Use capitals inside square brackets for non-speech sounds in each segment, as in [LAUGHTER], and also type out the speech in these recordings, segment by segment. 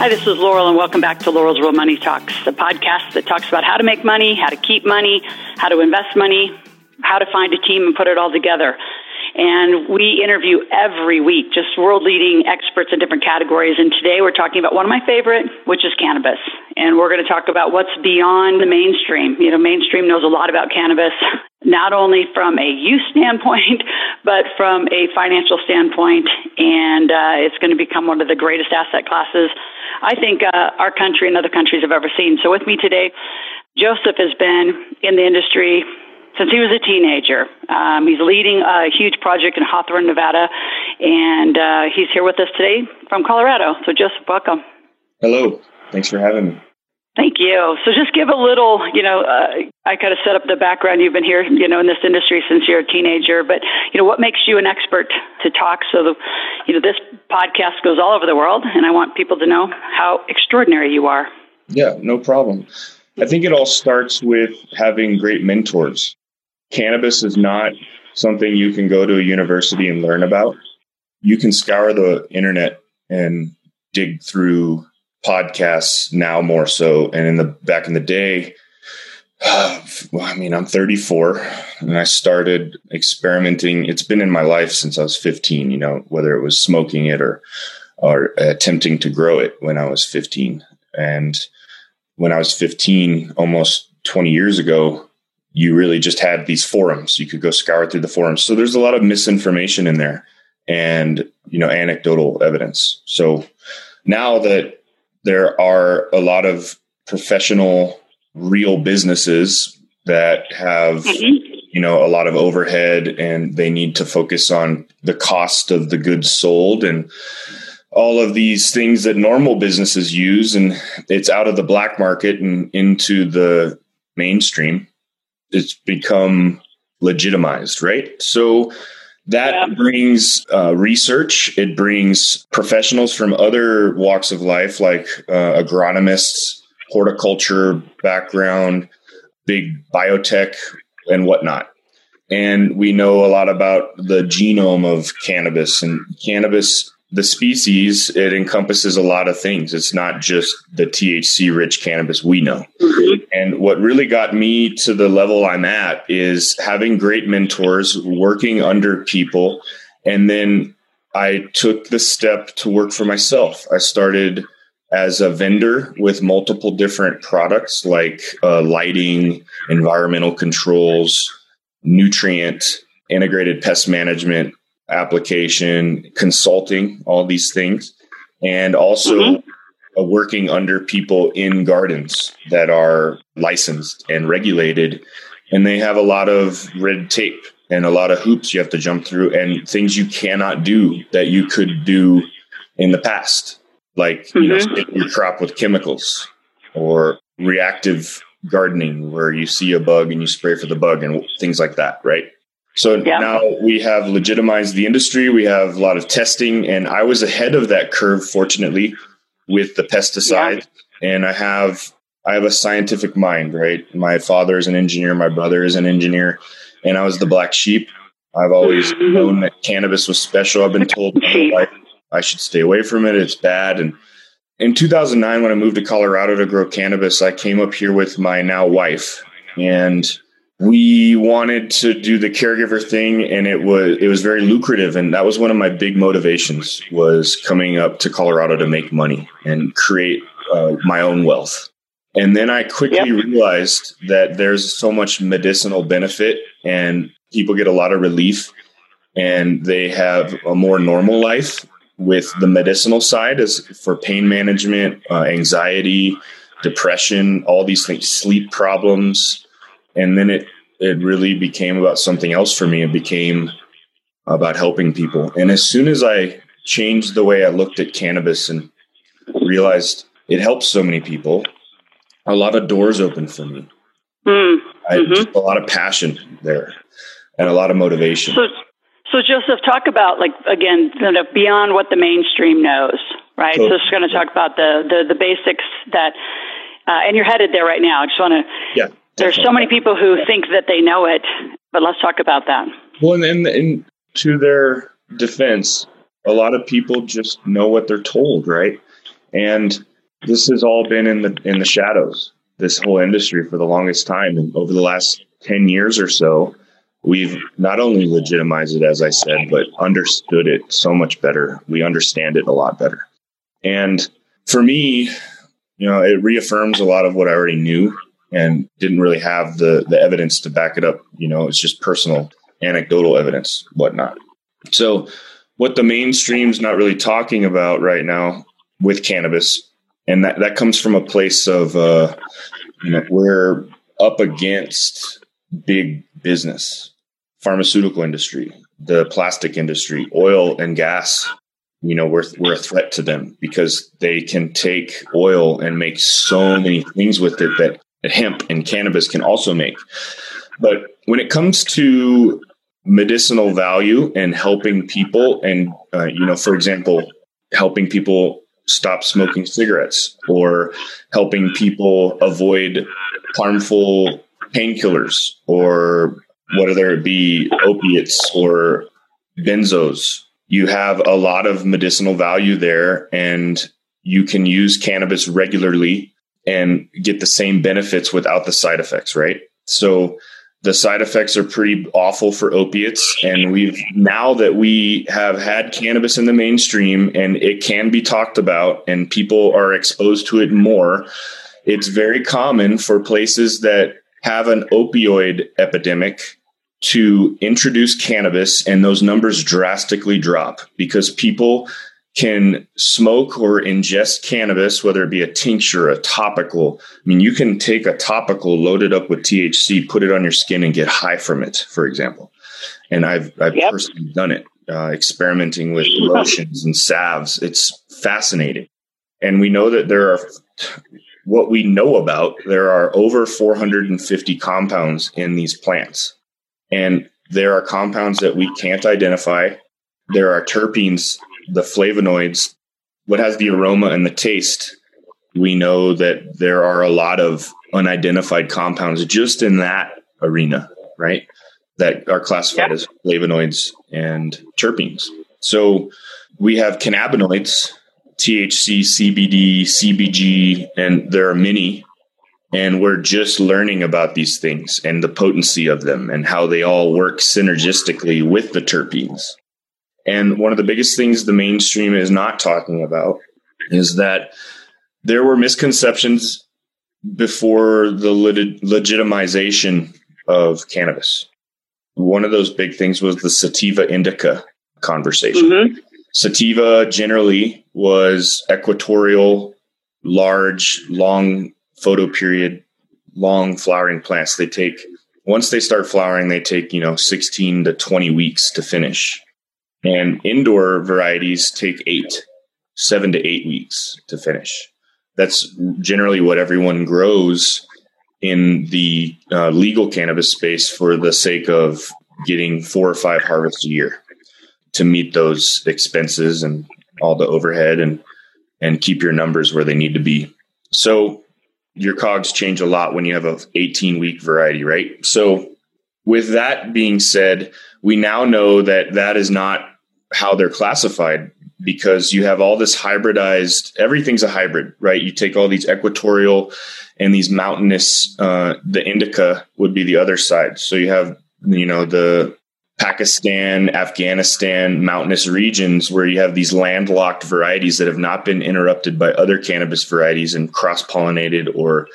Hi, this is Loral, and welcome back to Loral's Real Money Talks, the podcast that talks about how to make money, how to keep money, how to invest money, how to find a team and put it all together. And we interview every week just world leading experts in different categories. And today we're talking about one of my favorite, which is cannabis. And we're going to talk about what's beyond the mainstream. You know, mainstream knows a lot about cannabis, not only from a use standpoint, [LAUGHS] but from a financial standpoint. And uh, it's going to become one of the greatest asset classes I think uh, our country and other countries have ever seen. So with me today, Joseph has been in the industry since he was a teenager. Um, he's leading a huge project in Hawthorne, Nevada, and uh, he's here with us today from Colorado. So, Joseph, welcome. Hello. Thanks for having me. Thank you. So, just give a little, you know, uh, I kind of set up the background. You've been here, you know, in this industry since you're a teenager, but, you know, what makes you an expert to talk? So, the, you know, this podcast goes all over the world, and I want people to know how extraordinary you are. Yeah, no problem. I think it all starts with having great mentors cannabis is not something you can go to a university and learn about. You can scour the internet and dig through podcasts now more so. And in the back in the day, [SIGHS] well, I mean, I'm 34 and I started experimenting. It's been in my life since I was 15, you know, whether it was smoking it or, or attempting to grow it when I was 15. And when I was 15, almost 20 years ago, you really just had these forums. You could go scour through the forums. So there's a lot of misinformation in there and, you know, anecdotal evidence. So now that there are a lot of professional, real businesses that have, mm-hmm. you know, a lot of overhead and they need to focus on the cost of the goods sold and, all of these things that normal businesses use and it's out of the black market and into the mainstream it's become legitimized, right? So that yeah. brings uh, research. It brings professionals from other walks of life, like uh, agronomists, horticulture background, big biotech, and whatnot. And we know a lot about the genome of cannabis, and cannabis the species it encompasses a lot of things it's not just the thc rich cannabis we know mm-hmm. and what really got me to the level i'm at is having great mentors working under people and then i took the step to work for myself i started as a vendor with multiple different products like uh, lighting environmental controls nutrient integrated pest management application, consulting, all these things, and also mm-hmm. working under people in gardens that are licensed and regulated. And they have a lot of red tape and a lot of hoops you have to jump through and things you cannot do that you could do in the past, like, mm-hmm. you know, mm-hmm. your crop with chemicals or reactive gardening where you see a bug and you spray for the bug and things like that, right? So yeah. now we have legitimized the industry. We have a lot of testing, and I was ahead of that curve, fortunately, with the pesticide. Yeah. And I have I have a scientific mind, right? My father is an engineer, my brother is an engineer, and I was the black sheep. I've always mm-hmm. known that cannabis was special. I've been told I should stay away from it. It's bad. And in 2009, when I moved to Colorado to grow cannabis, I came up here with my now wife, and we wanted to do the caregiver thing and it was it was very lucrative and that was one of my big motivations was coming up to colorado to make money and create uh, my own wealth and then i quickly yep. realized that there's so much medicinal benefit and people get a lot of relief and they have a more normal life with the medicinal side as for pain management uh, anxiety depression all these things sleep problems and then it it really became about something else for me. It became about helping people. And as soon as I changed the way I looked at cannabis and realized it helps so many people, a lot of doors opened for me. Mm. I, mm-hmm. Just a lot of passion there and a lot of motivation. So, so Joseph, talk about like again, beyond what the mainstream knows, right? So, so just going to talk about the, the, the basics that, uh, and you're headed there right now. I just want to, yeah. There's so many people who think that they know it, but let's talk about that. Well, and, and, to their defense, a lot of people just know what they're told, right? And this has all been in the in the shadows. This whole industry for the longest time, and over the last ten years or so, we've not only legitimized it, as I said, but understood it so much better. We understand it a lot better. And for me, you know, it reaffirms a lot of what I already knew and didn't really have the the evidence to back it up. You know, it's just personal, anecdotal evidence, whatnot. So, what the mainstream's not really talking about right now with cannabis and that, that comes from a place of uh, you know we're up against big business pharmaceutical industry the plastic industry oil and gas you know we're, we're a threat to them because they can take oil and make so many things with it that hemp and cannabis can also make but when it comes to medicinal value and helping people and uh, you know for example helping people stop smoking cigarettes or helping people avoid harmful painkillers or whether it be opiates or benzos. You have a lot of medicinal value there, and you can use cannabis regularly and get the same benefits without the side effects, right? So the side effects are pretty awful for opiates and we've now that we have had cannabis in the mainstream and it can be talked about and people are exposed to it more it's very common for places that have an opioid epidemic to introduce cannabis and those numbers drastically drop because people can smoke or ingest cannabis, whether it be a tincture, a topical. I mean, you can take a topical loaded up with THC, put it on your skin, and get high from it, for example. And I've, I've yep. personally done it, uh, experimenting with lotions and salves. It's fascinating. And we know that there are, what we know about, there are over 450 compounds in these plants. And there are compounds that we can't identify. There are terpenes the flavonoids, what has the aroma and the taste, we know that there are a lot of unidentified compounds just in that arena, right? That are classified yeah. as flavonoids and terpenes. So we have cannabinoids, THC, CBD, CBG, and there are many. And we're just learning about these things and the potency of them and how they all work synergistically with the terpenes. And one of the biggest things the mainstream is not talking about is that there were misconceptions before the leg- legitimization of cannabis. One of those big things was the sativa indica conversation. Mm-hmm. Sativa generally was equatorial, large, long photo period, long flowering plants. They take, once they start flowering, they take, you know, 16 to 20 weeks to finish. And indoor varieties take eight, seven to eight weeks to finish. That's generally what everyone grows in the uh, legal cannabis space for the sake of getting four or five harvests a year to meet those expenses and all the overhead and and keep your numbers where they need to be. So your cogs change a lot when you have a 18 week variety, right? So with that being said, we now know that that is not how they're classified because you have all this hybridized everything's a hybrid right? You take all these equatorial and these mountainous uh, the indica would be the other side. So you have you know the pakistan afghanistan mountainous regions where you have these landlocked varieties that have not been interrupted by other cannabis varieties and cross-pollinated or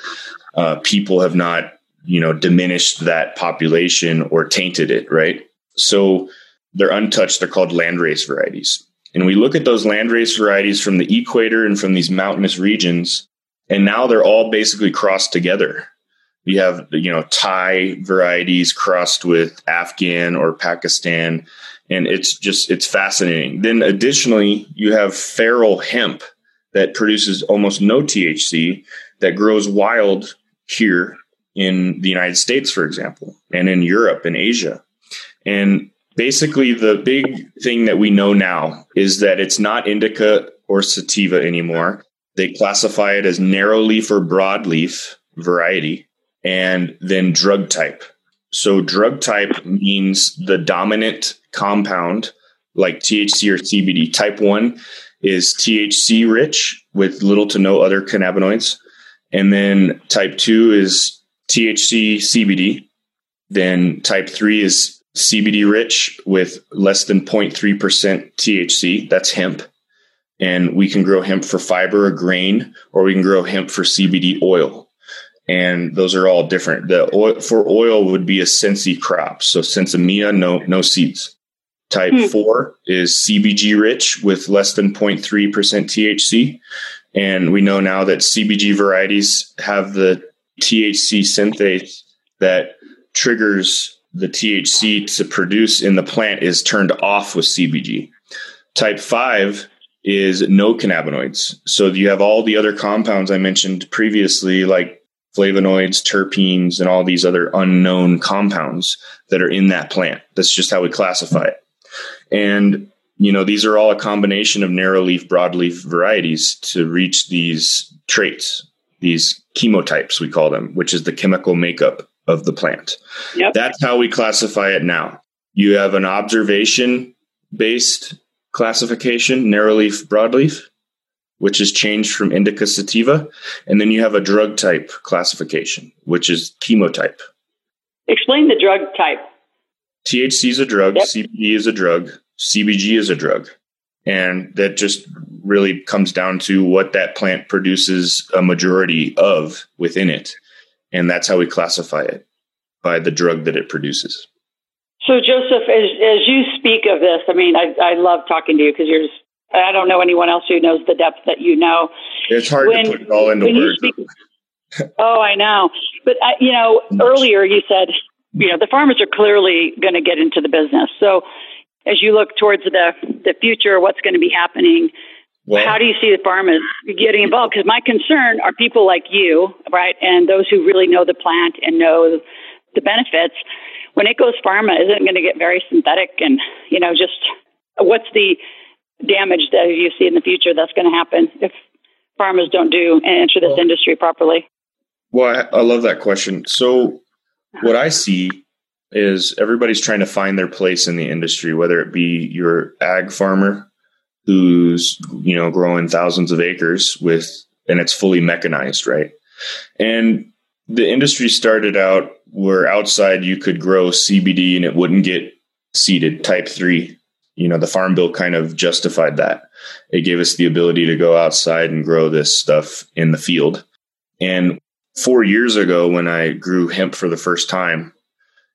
uh, people have not you know diminished that population or tainted it right so they're untouched. They're called landrace varieties. And we look at those landrace varieties from the equator and from these mountainous regions, and now they're all basically crossed together. You have, you know, Thai varieties crossed with Afghan or Pakistan, and it's just it's fascinating. Then additionally, you have feral hemp that produces almost no THC that grows wild here in the United States, for example, and in Europe and Asia. And basically, the big thing that we know now is that it's not indica or sativa anymore. They classify it as narrow leaf or broadleaf variety and then drug type. So, drug type means the dominant compound like THC or CBD. Type 1 is THC rich with little to no other cannabinoids. And then type 2 is THC CBD. Then type 3 is CBD rich with less than 0.3% THC. That's hemp. And we can grow hemp for fiber or grain, or we can grow hemp for CBD oil. And those are all different. The oil for oil would be a sensi crop. So sinsemilla, no, no seeds. Type hmm. 4 is CBG rich with less than 0.3% THC. And we know now that CBG varieties have the THC synthase that triggers the THC to produce in the plant is turned off with CBG. Type 5 is no cannabinoids. So you have all the other compounds I mentioned previously, like flavonoids, terpenes, and all these other unknown compounds that are in that plant. That's just how we classify it. And you know, these are all a combination of narrow leaf, broadleaf varieties to reach these traits, these chemotypes, we call them, which is the chemical makeup of the plant. Yep. That's how we classify it now. You have an observation based classification, narrow leaf, broadleaf, which is changed from indica sativa. And then you have a drug type classification, which is chemotype. Explain the drug type. THC is a drug, yep. CBD is a drug, CBG is a drug. And that just really comes down to what that plant produces a majority of within it. And that's how we classify it by the drug that it produces. So, Joseph, as, as you speak of this, I mean, I, I love talking to you because you're, I don't know anyone else who knows the depth that you know. It's hard when, to put it all into words. Speak, oh, I know. But, uh, you know, [LAUGHS] earlier you said you know, the farmers are clearly going to get into the business. So as you look towards the, the future, what's going to be happening, well, how do you see the farmers getting involved? Because my concern are people like you, right, and those who really know the plant and know the benefits. When it goes pharma, isn't it going to get very synthetic and, you know, just what's the damage that you see in the future that's going to happen if farmers don't do and enter this well, industry properly? Well, I, I love that question. So what I see is everybody's trying to find their place in the industry, whether it be your ag farmer who's, you know, growing thousands of acres with, and it's fully mechanized, right? And the industry started out where outside you could grow CBD and it wouldn't get seeded type three. You know, the farm bill kind of justified that. It gave us the ability to go outside and grow this stuff in the field. And four years ago when I grew hemp for the first time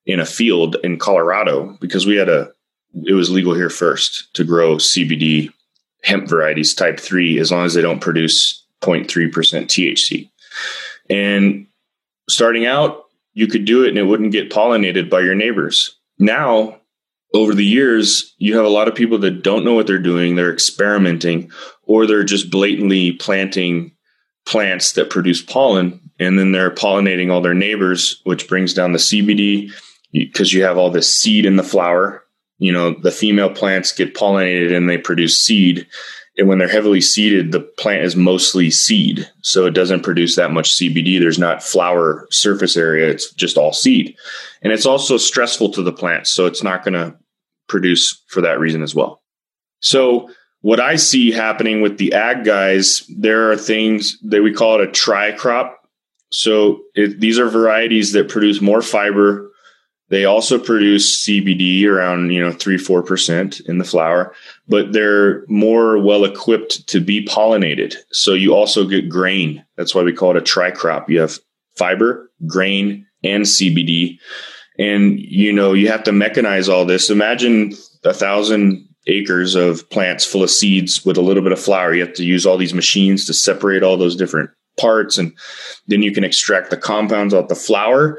in a field in Colorado because we had a it was legal here first to grow CBD hemp varieties type 3 as long as they don't produce 0.3% THC. And starting out you could do it and it wouldn't get pollinated by your neighbors. Now over the years, you have a lot of people that don't know what they're doing. They're experimenting, or they're just blatantly planting plants that produce pollen and then they're pollinating all their neighbors, which brings down the CBD because you have all this seed in the flower. You know, the female plants get pollinated and they produce seed. And when they're heavily seeded, the plant is mostly seed. So it doesn't produce that much CBD. There's not flower surface area. It's just all seed. And it's also stressful to the plant. So it's not going to produce for that reason as well. So what I see happening with the ag guys, there are things that we call it a tri crop so it, these are varieties that produce more fiber. They also produce CBD around, you know, three, 4% in the flower, but they're more well equipped to be pollinated. So you also get grain. That's why we call it a tricrop. You have fiber, grain, and CBD. And, you know, you have to mechanize all this. Imagine a thousand acres of plants full of seeds with a little bit of flower. You have to use all these machines to separate all those different parts and then you can extract the compounds out the flower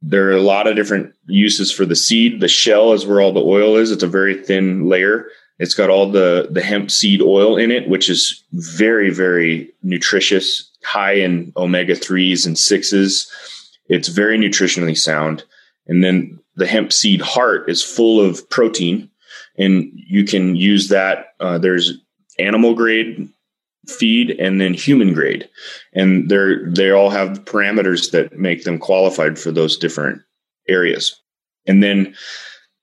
there are a lot of different uses for the seed the shell is where all the oil is it's a very thin layer it's got all the the hemp seed oil in it which is very very nutritious high in omega 3s and 6s. It's very nutritionally sound. And then the hemp seed heart is full of protein, and you can use that. Uh, there's animal grade feed and then human grade, and they're they all have parameters that make them qualified for those different areas. And then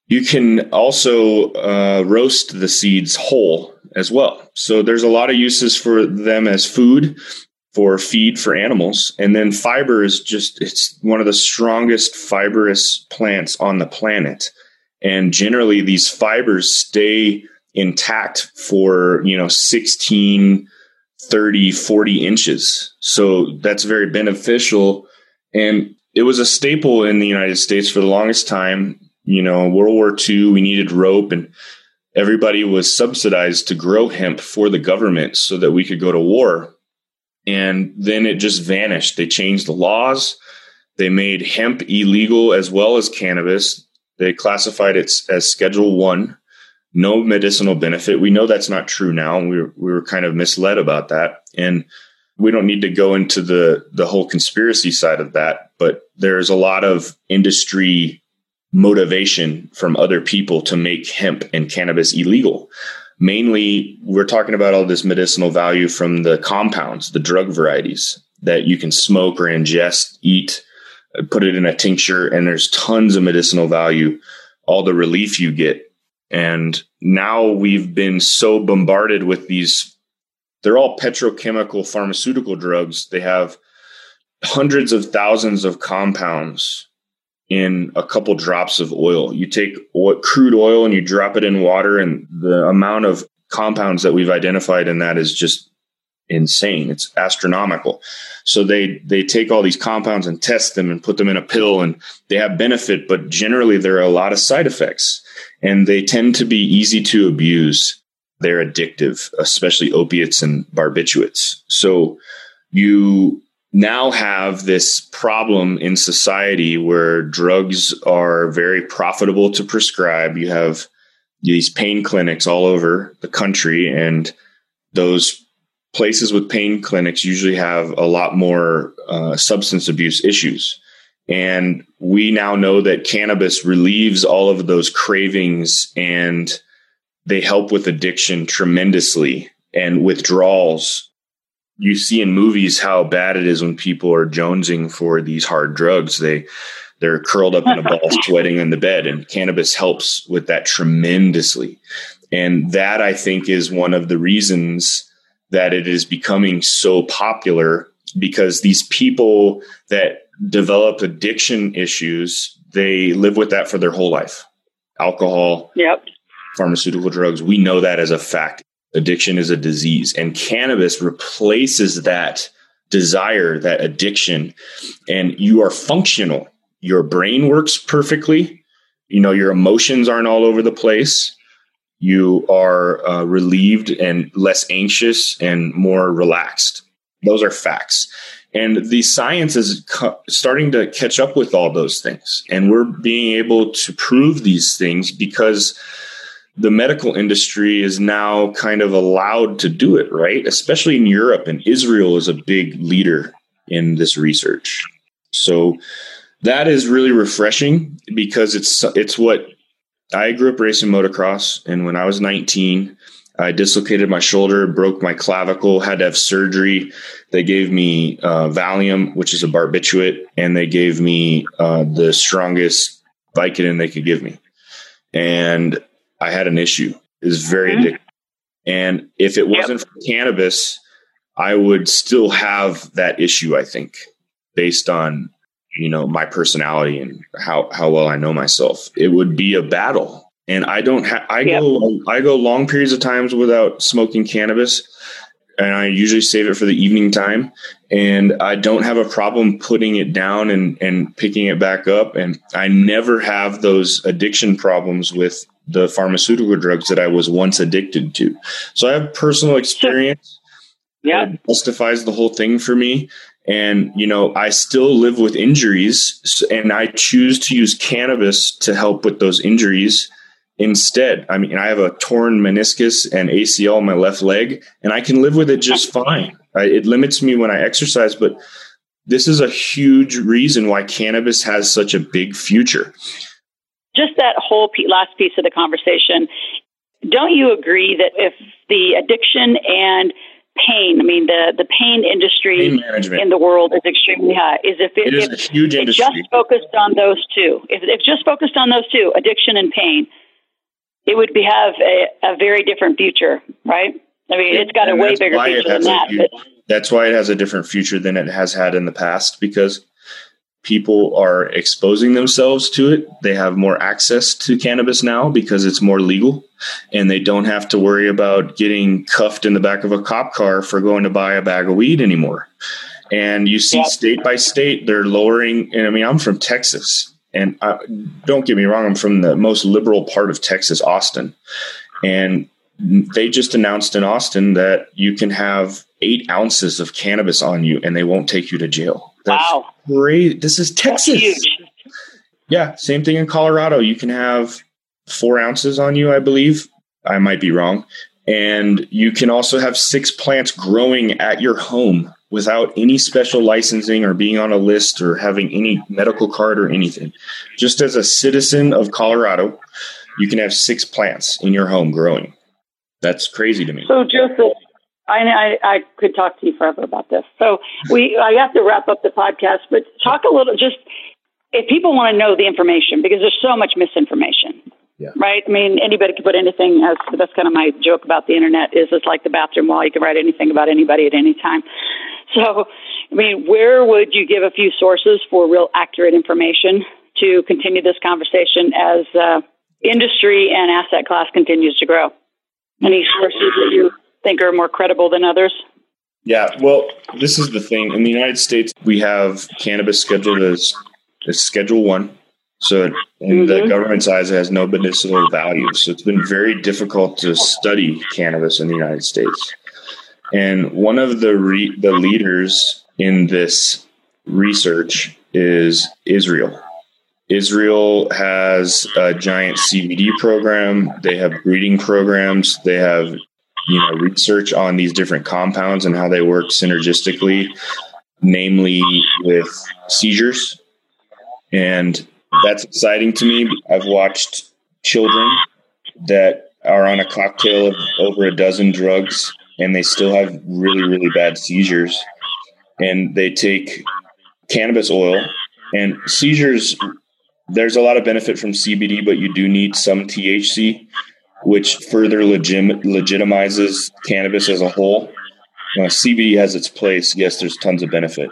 you can also uh, roast the seeds whole as well. So there's a lot of uses for them as food, for feed for animals. And then fiber is just, it's one of the strongest fibrous plants on the planet. And generally these fibers stay intact for, you know, 16, 30, 40 inches. So that's very beneficial. And it was a staple in the United States for the longest time. You know, World War II, we needed rope and everybody was subsidized to grow hemp for the government so that we could go to war. And then it just vanished. They changed the laws. They made hemp illegal as well as cannabis. They classified it as Schedule One, no medicinal benefit. We know that's not true now. We were, we were kind of misled about that. And we don't need to go into the, the whole conspiracy side of that, but there's a lot of industry motivation from other people to make hemp and cannabis illegal. Mainly, we're talking about all this medicinal value from the compounds, the drug varieties that you can smoke or ingest, eat, put it in a tincture, and there's tons of medicinal value, all the relief you get. And now we've been so bombarded with these, they're all petrochemical pharmaceutical drugs. They have hundreds of thousands of compounds in a couple drops of oil. You take oil, crude oil and you drop it in water, and the amount of compounds that we've identified in that is just insane. It's astronomical. So they they take all these compounds and test them and put them in a pill, and they have benefit, but generally there are a lot of side effects, and they tend to be easy to abuse. They're addictive, especially opiates and barbiturates. So you now have this problem in society where drugs are very profitable to prescribe. You have these pain clinics all over the country, and those places with pain clinics usually have a lot more uh, substance abuse issues. And we now know that cannabis relieves all of those cravings and they help with addiction tremendously and withdrawals you see in movies how bad it is when people are jonesing for these hard drugs. They they're curled up in a ball, [LAUGHS] sweating in the bed, and cannabis helps with that tremendously. And that I think is one of the reasons that it is becoming so popular because these people that develop addiction issues, they live with that for their whole life. Alcohol, yep. pharmaceutical drugs, we know that as a fact addiction is a disease and cannabis replaces that desire that addiction and you are functional your brain works perfectly you know your emotions aren't all over the place you are uh, relieved and less anxious and more relaxed those are facts and the science is starting to catch up with all those things and we're being able to prove these things because the medical industry is now kind of allowed to do it, right? Especially in Europe, and Israel is a big leader in this research. So that is really refreshing because it's it's what I grew up racing motocross, and when I was 19, I dislocated my shoulder, broke my clavicle, had to have surgery. They gave me uh, Valium, which is a barbiturate, and they gave me uh, the strongest Vicodin they could give me. And I had an issue. It was very mm-hmm. addictive. And if it wasn't yep. for cannabis, I would still have that issue, I think, based on, you know, my personality and how, how well I know myself. It would be a battle. And I don't have, I yep. go, I go long periods of times without smoking cannabis and I usually save it for the evening time. And I don't have a problem putting it down and, and picking it back up. And I never have those addiction problems with the pharmaceutical drugs that I was once addicted to. So I have personal experience. Yeah. justifies the whole thing for me. And, you know, I still live with injuries and I choose to use cannabis to help with those injuries. instead. I mean, I have a torn meniscus and ACL on my left leg, and I can live with it just fine. I, it limits me when I exercise, but this is a huge reason why cannabis has such a big future. Just that whole last piece of the conversation. Don't you agree that if the addiction and pain. I mean, the, the pain industry pain in the world is extremely high. Is if it, it is if, a huge industry. just focused on those two, if it just focused on those two, addiction and pain, it would be have a, a very different future, right? I mean, it's got a way bigger future than that. Huge, that's why it has a different future than it has had in the past because people are exposing themselves to it. They have more access to cannabis now because it's more legal and they don't have to worry about getting cuffed in the back of a cop car for going to buy a bag of weed anymore. And you see state by state, they're lowering. And I mean, I'm from Texas and I, don't get me wrong, I'm from the most liberal part of Texas, Austin. And they just announced in Austin that you can have eight ounces of cannabis on you and they won't take you to jail. That's wow. Great. This is Texas. Yeah. Same thing in Colorado. You can have four ounces on you, I believe. I might be wrong. And you can also have six plants growing at your home without any special licensing or being on a list or having any medical card or anything. Just as a citizen of Colorado, you can have six plants in your home growing. That's crazy to me. So, Joseph, I, I, I could talk to you forever about this. So we, I have to wrap up the podcast, but talk a little, just if people want to know the information, because there's so much misinformation. Yeah. Right. I mean, anybody can put anything. As that's kind of my joke about the internet is it's like the bathroom wall. You can write anything about anybody at any time. So, I mean, where would you give a few sources for real accurate information to continue this conversation as uh, industry and asset class continues to grow? Any sources that you think are more credible than others? Yeah, well, this is the thing. In the United States, we have cannabis scheduled as, as Schedule One. So, in mm-hmm. the government's eyes, it has no medicinal value. So, it's been very difficult to study cannabis in the United States. And one of the re- the leaders in this research is Israel. Israel has a giant CBD program. They have breeding programs. They have you know research on these different compounds and how they work synergistically, namely with seizures, and that's exciting to me. I've watched children that are on a cocktail of over a dozen drugs and they still have really really bad seizures, and they take cannabis oil and seizures. There's a lot of benefit from CBD, but you do need some THC which further legit- legitimizes cannabis as a whole. Uh, CBD has its place. Yes, there's tons of benefit,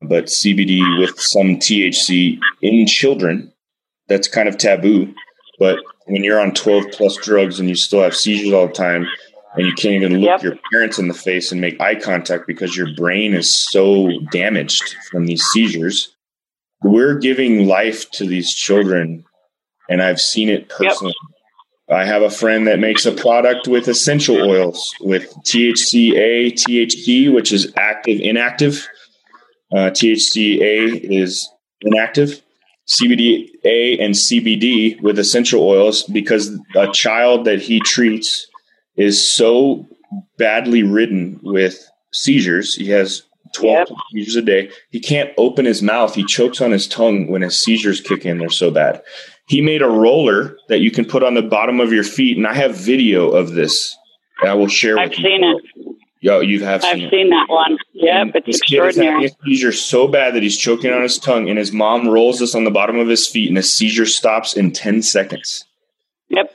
but CBD with some THC in children, that's kind of taboo. But when you're on 12 plus drugs and you still have seizures all the time, and you can't even look yep. your parents in the face and make eye contact because your brain is so damaged from these seizures, we're giving life to these children. And I've seen it personally. Yep I have a friend that makes a product with essential oils with THCA, THC, which is active, inactive. Uh, THCA is inactive. CBDA and CBD with essential oils because a child that he treats is so badly ridden with seizures. He has 12 yep. seizures a day. He can't open his mouth. He chokes on his tongue when his seizures kick in. They're so bad. He made a roller that you can put on the bottom of your feet, and I have video of this that I will share I've with you. I've seen it. Yo, you have I've seen, seen that one. Yeah, but it's extraordinary. His seizure so bad that he's choking on his tongue, and his mom rolls this on the bottom of his feet, and his seizure stops in ten seconds. Yep,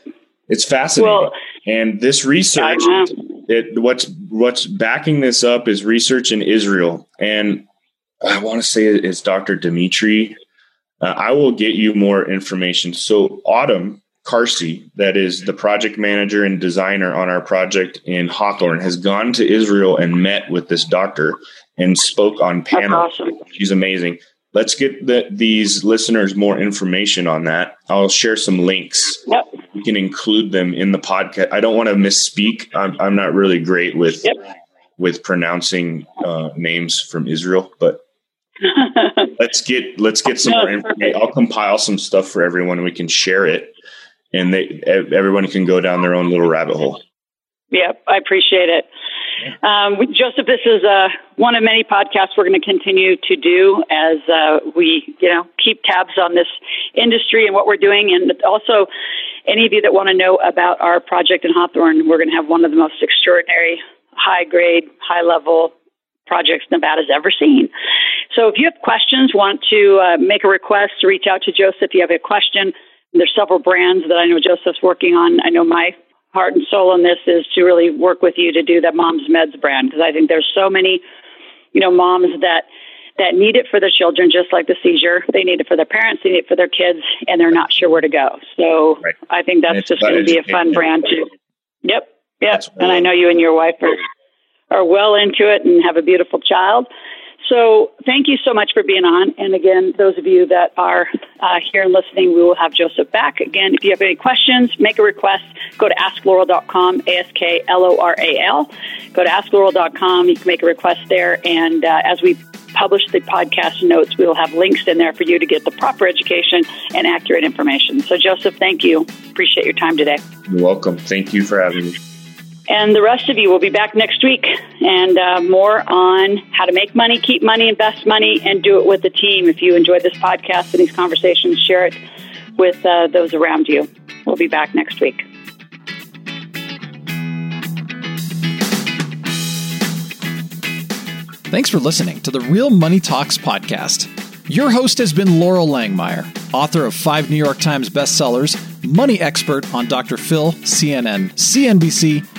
it's fascinating. Well, and this research, it, what's what's backing this up is research in Israel, and I want to say it's Dr. Dimitri uh, I will get you more information. So, Autumn Carsey, that is the project manager and designer on our project in Hawthorne, has gone to Israel and met with this doctor and spoke on panel. Awesome. She's amazing. Let's get the, these listeners more information on that. I'll share some links. Yep. We can include them in the podcast. I don't want to misspeak. I'm, I'm not really great with yep. with pronouncing uh, names from Israel, but let's get let's get some no, more information. I'll compile some stuff for everyone. We can share it, and they everyone can go down their own little rabbit hole. Yep, I appreciate it. Um, Joseph, this is uh, one of many podcasts we're going to continue to do as uh, we, you know, keep tabs on this industry and what we're doing, and also any of you that want to know about our project in Hawthorne, we're going to have one of the most extraordinary, high grade, high level projects Nevada's ever seen. So if you have questions, want to uh, make a request, reach out to Joseph. If you have a question, there's several brands that I know Joseph's working on. I know my heart and soul in this is to really work with you to do the Moms Meds brand because I think there's so many, you know, moms that that need it for their children, just like the seizure. They need it for their parents, they need it for their kids, and they're not sure where to go. So right. I think that's just going to be a fun brand too. Yep, yep. And I know you and your wife are are well into it and have a beautiful child. So thank you so much for being on. And again, those of you that are uh, here and listening, we will have Joseph back. Again, if you have any questions, make a request. Go to askloral.com, A-S-K-L-O-R-A-L. Go to askloral.com. You can make a request there. And uh, as we publish the podcast notes, we will have links in there for you to get the proper education and accurate information. So, Joseph, thank you. Appreciate your time today. You're welcome. Thank you for having me. And the rest of you will be back next week and uh, more on how to make money, keep money, invest money, and do it with the team. If you enjoyed this podcast and these conversations, share it with uh, those around you. We'll be back next week. Thanks for listening to the Real Money Talks podcast. Your host has been Loral Langemeier, author of five New York Times bestsellers, money expert on Dr. Phil, CNN, CNBC,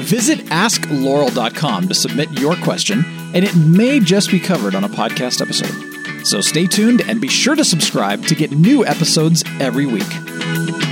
Visit askloral.com to submit your question, and it may just be covered on a podcast episode. So stay tuned and be sure to subscribe to get new episodes every week.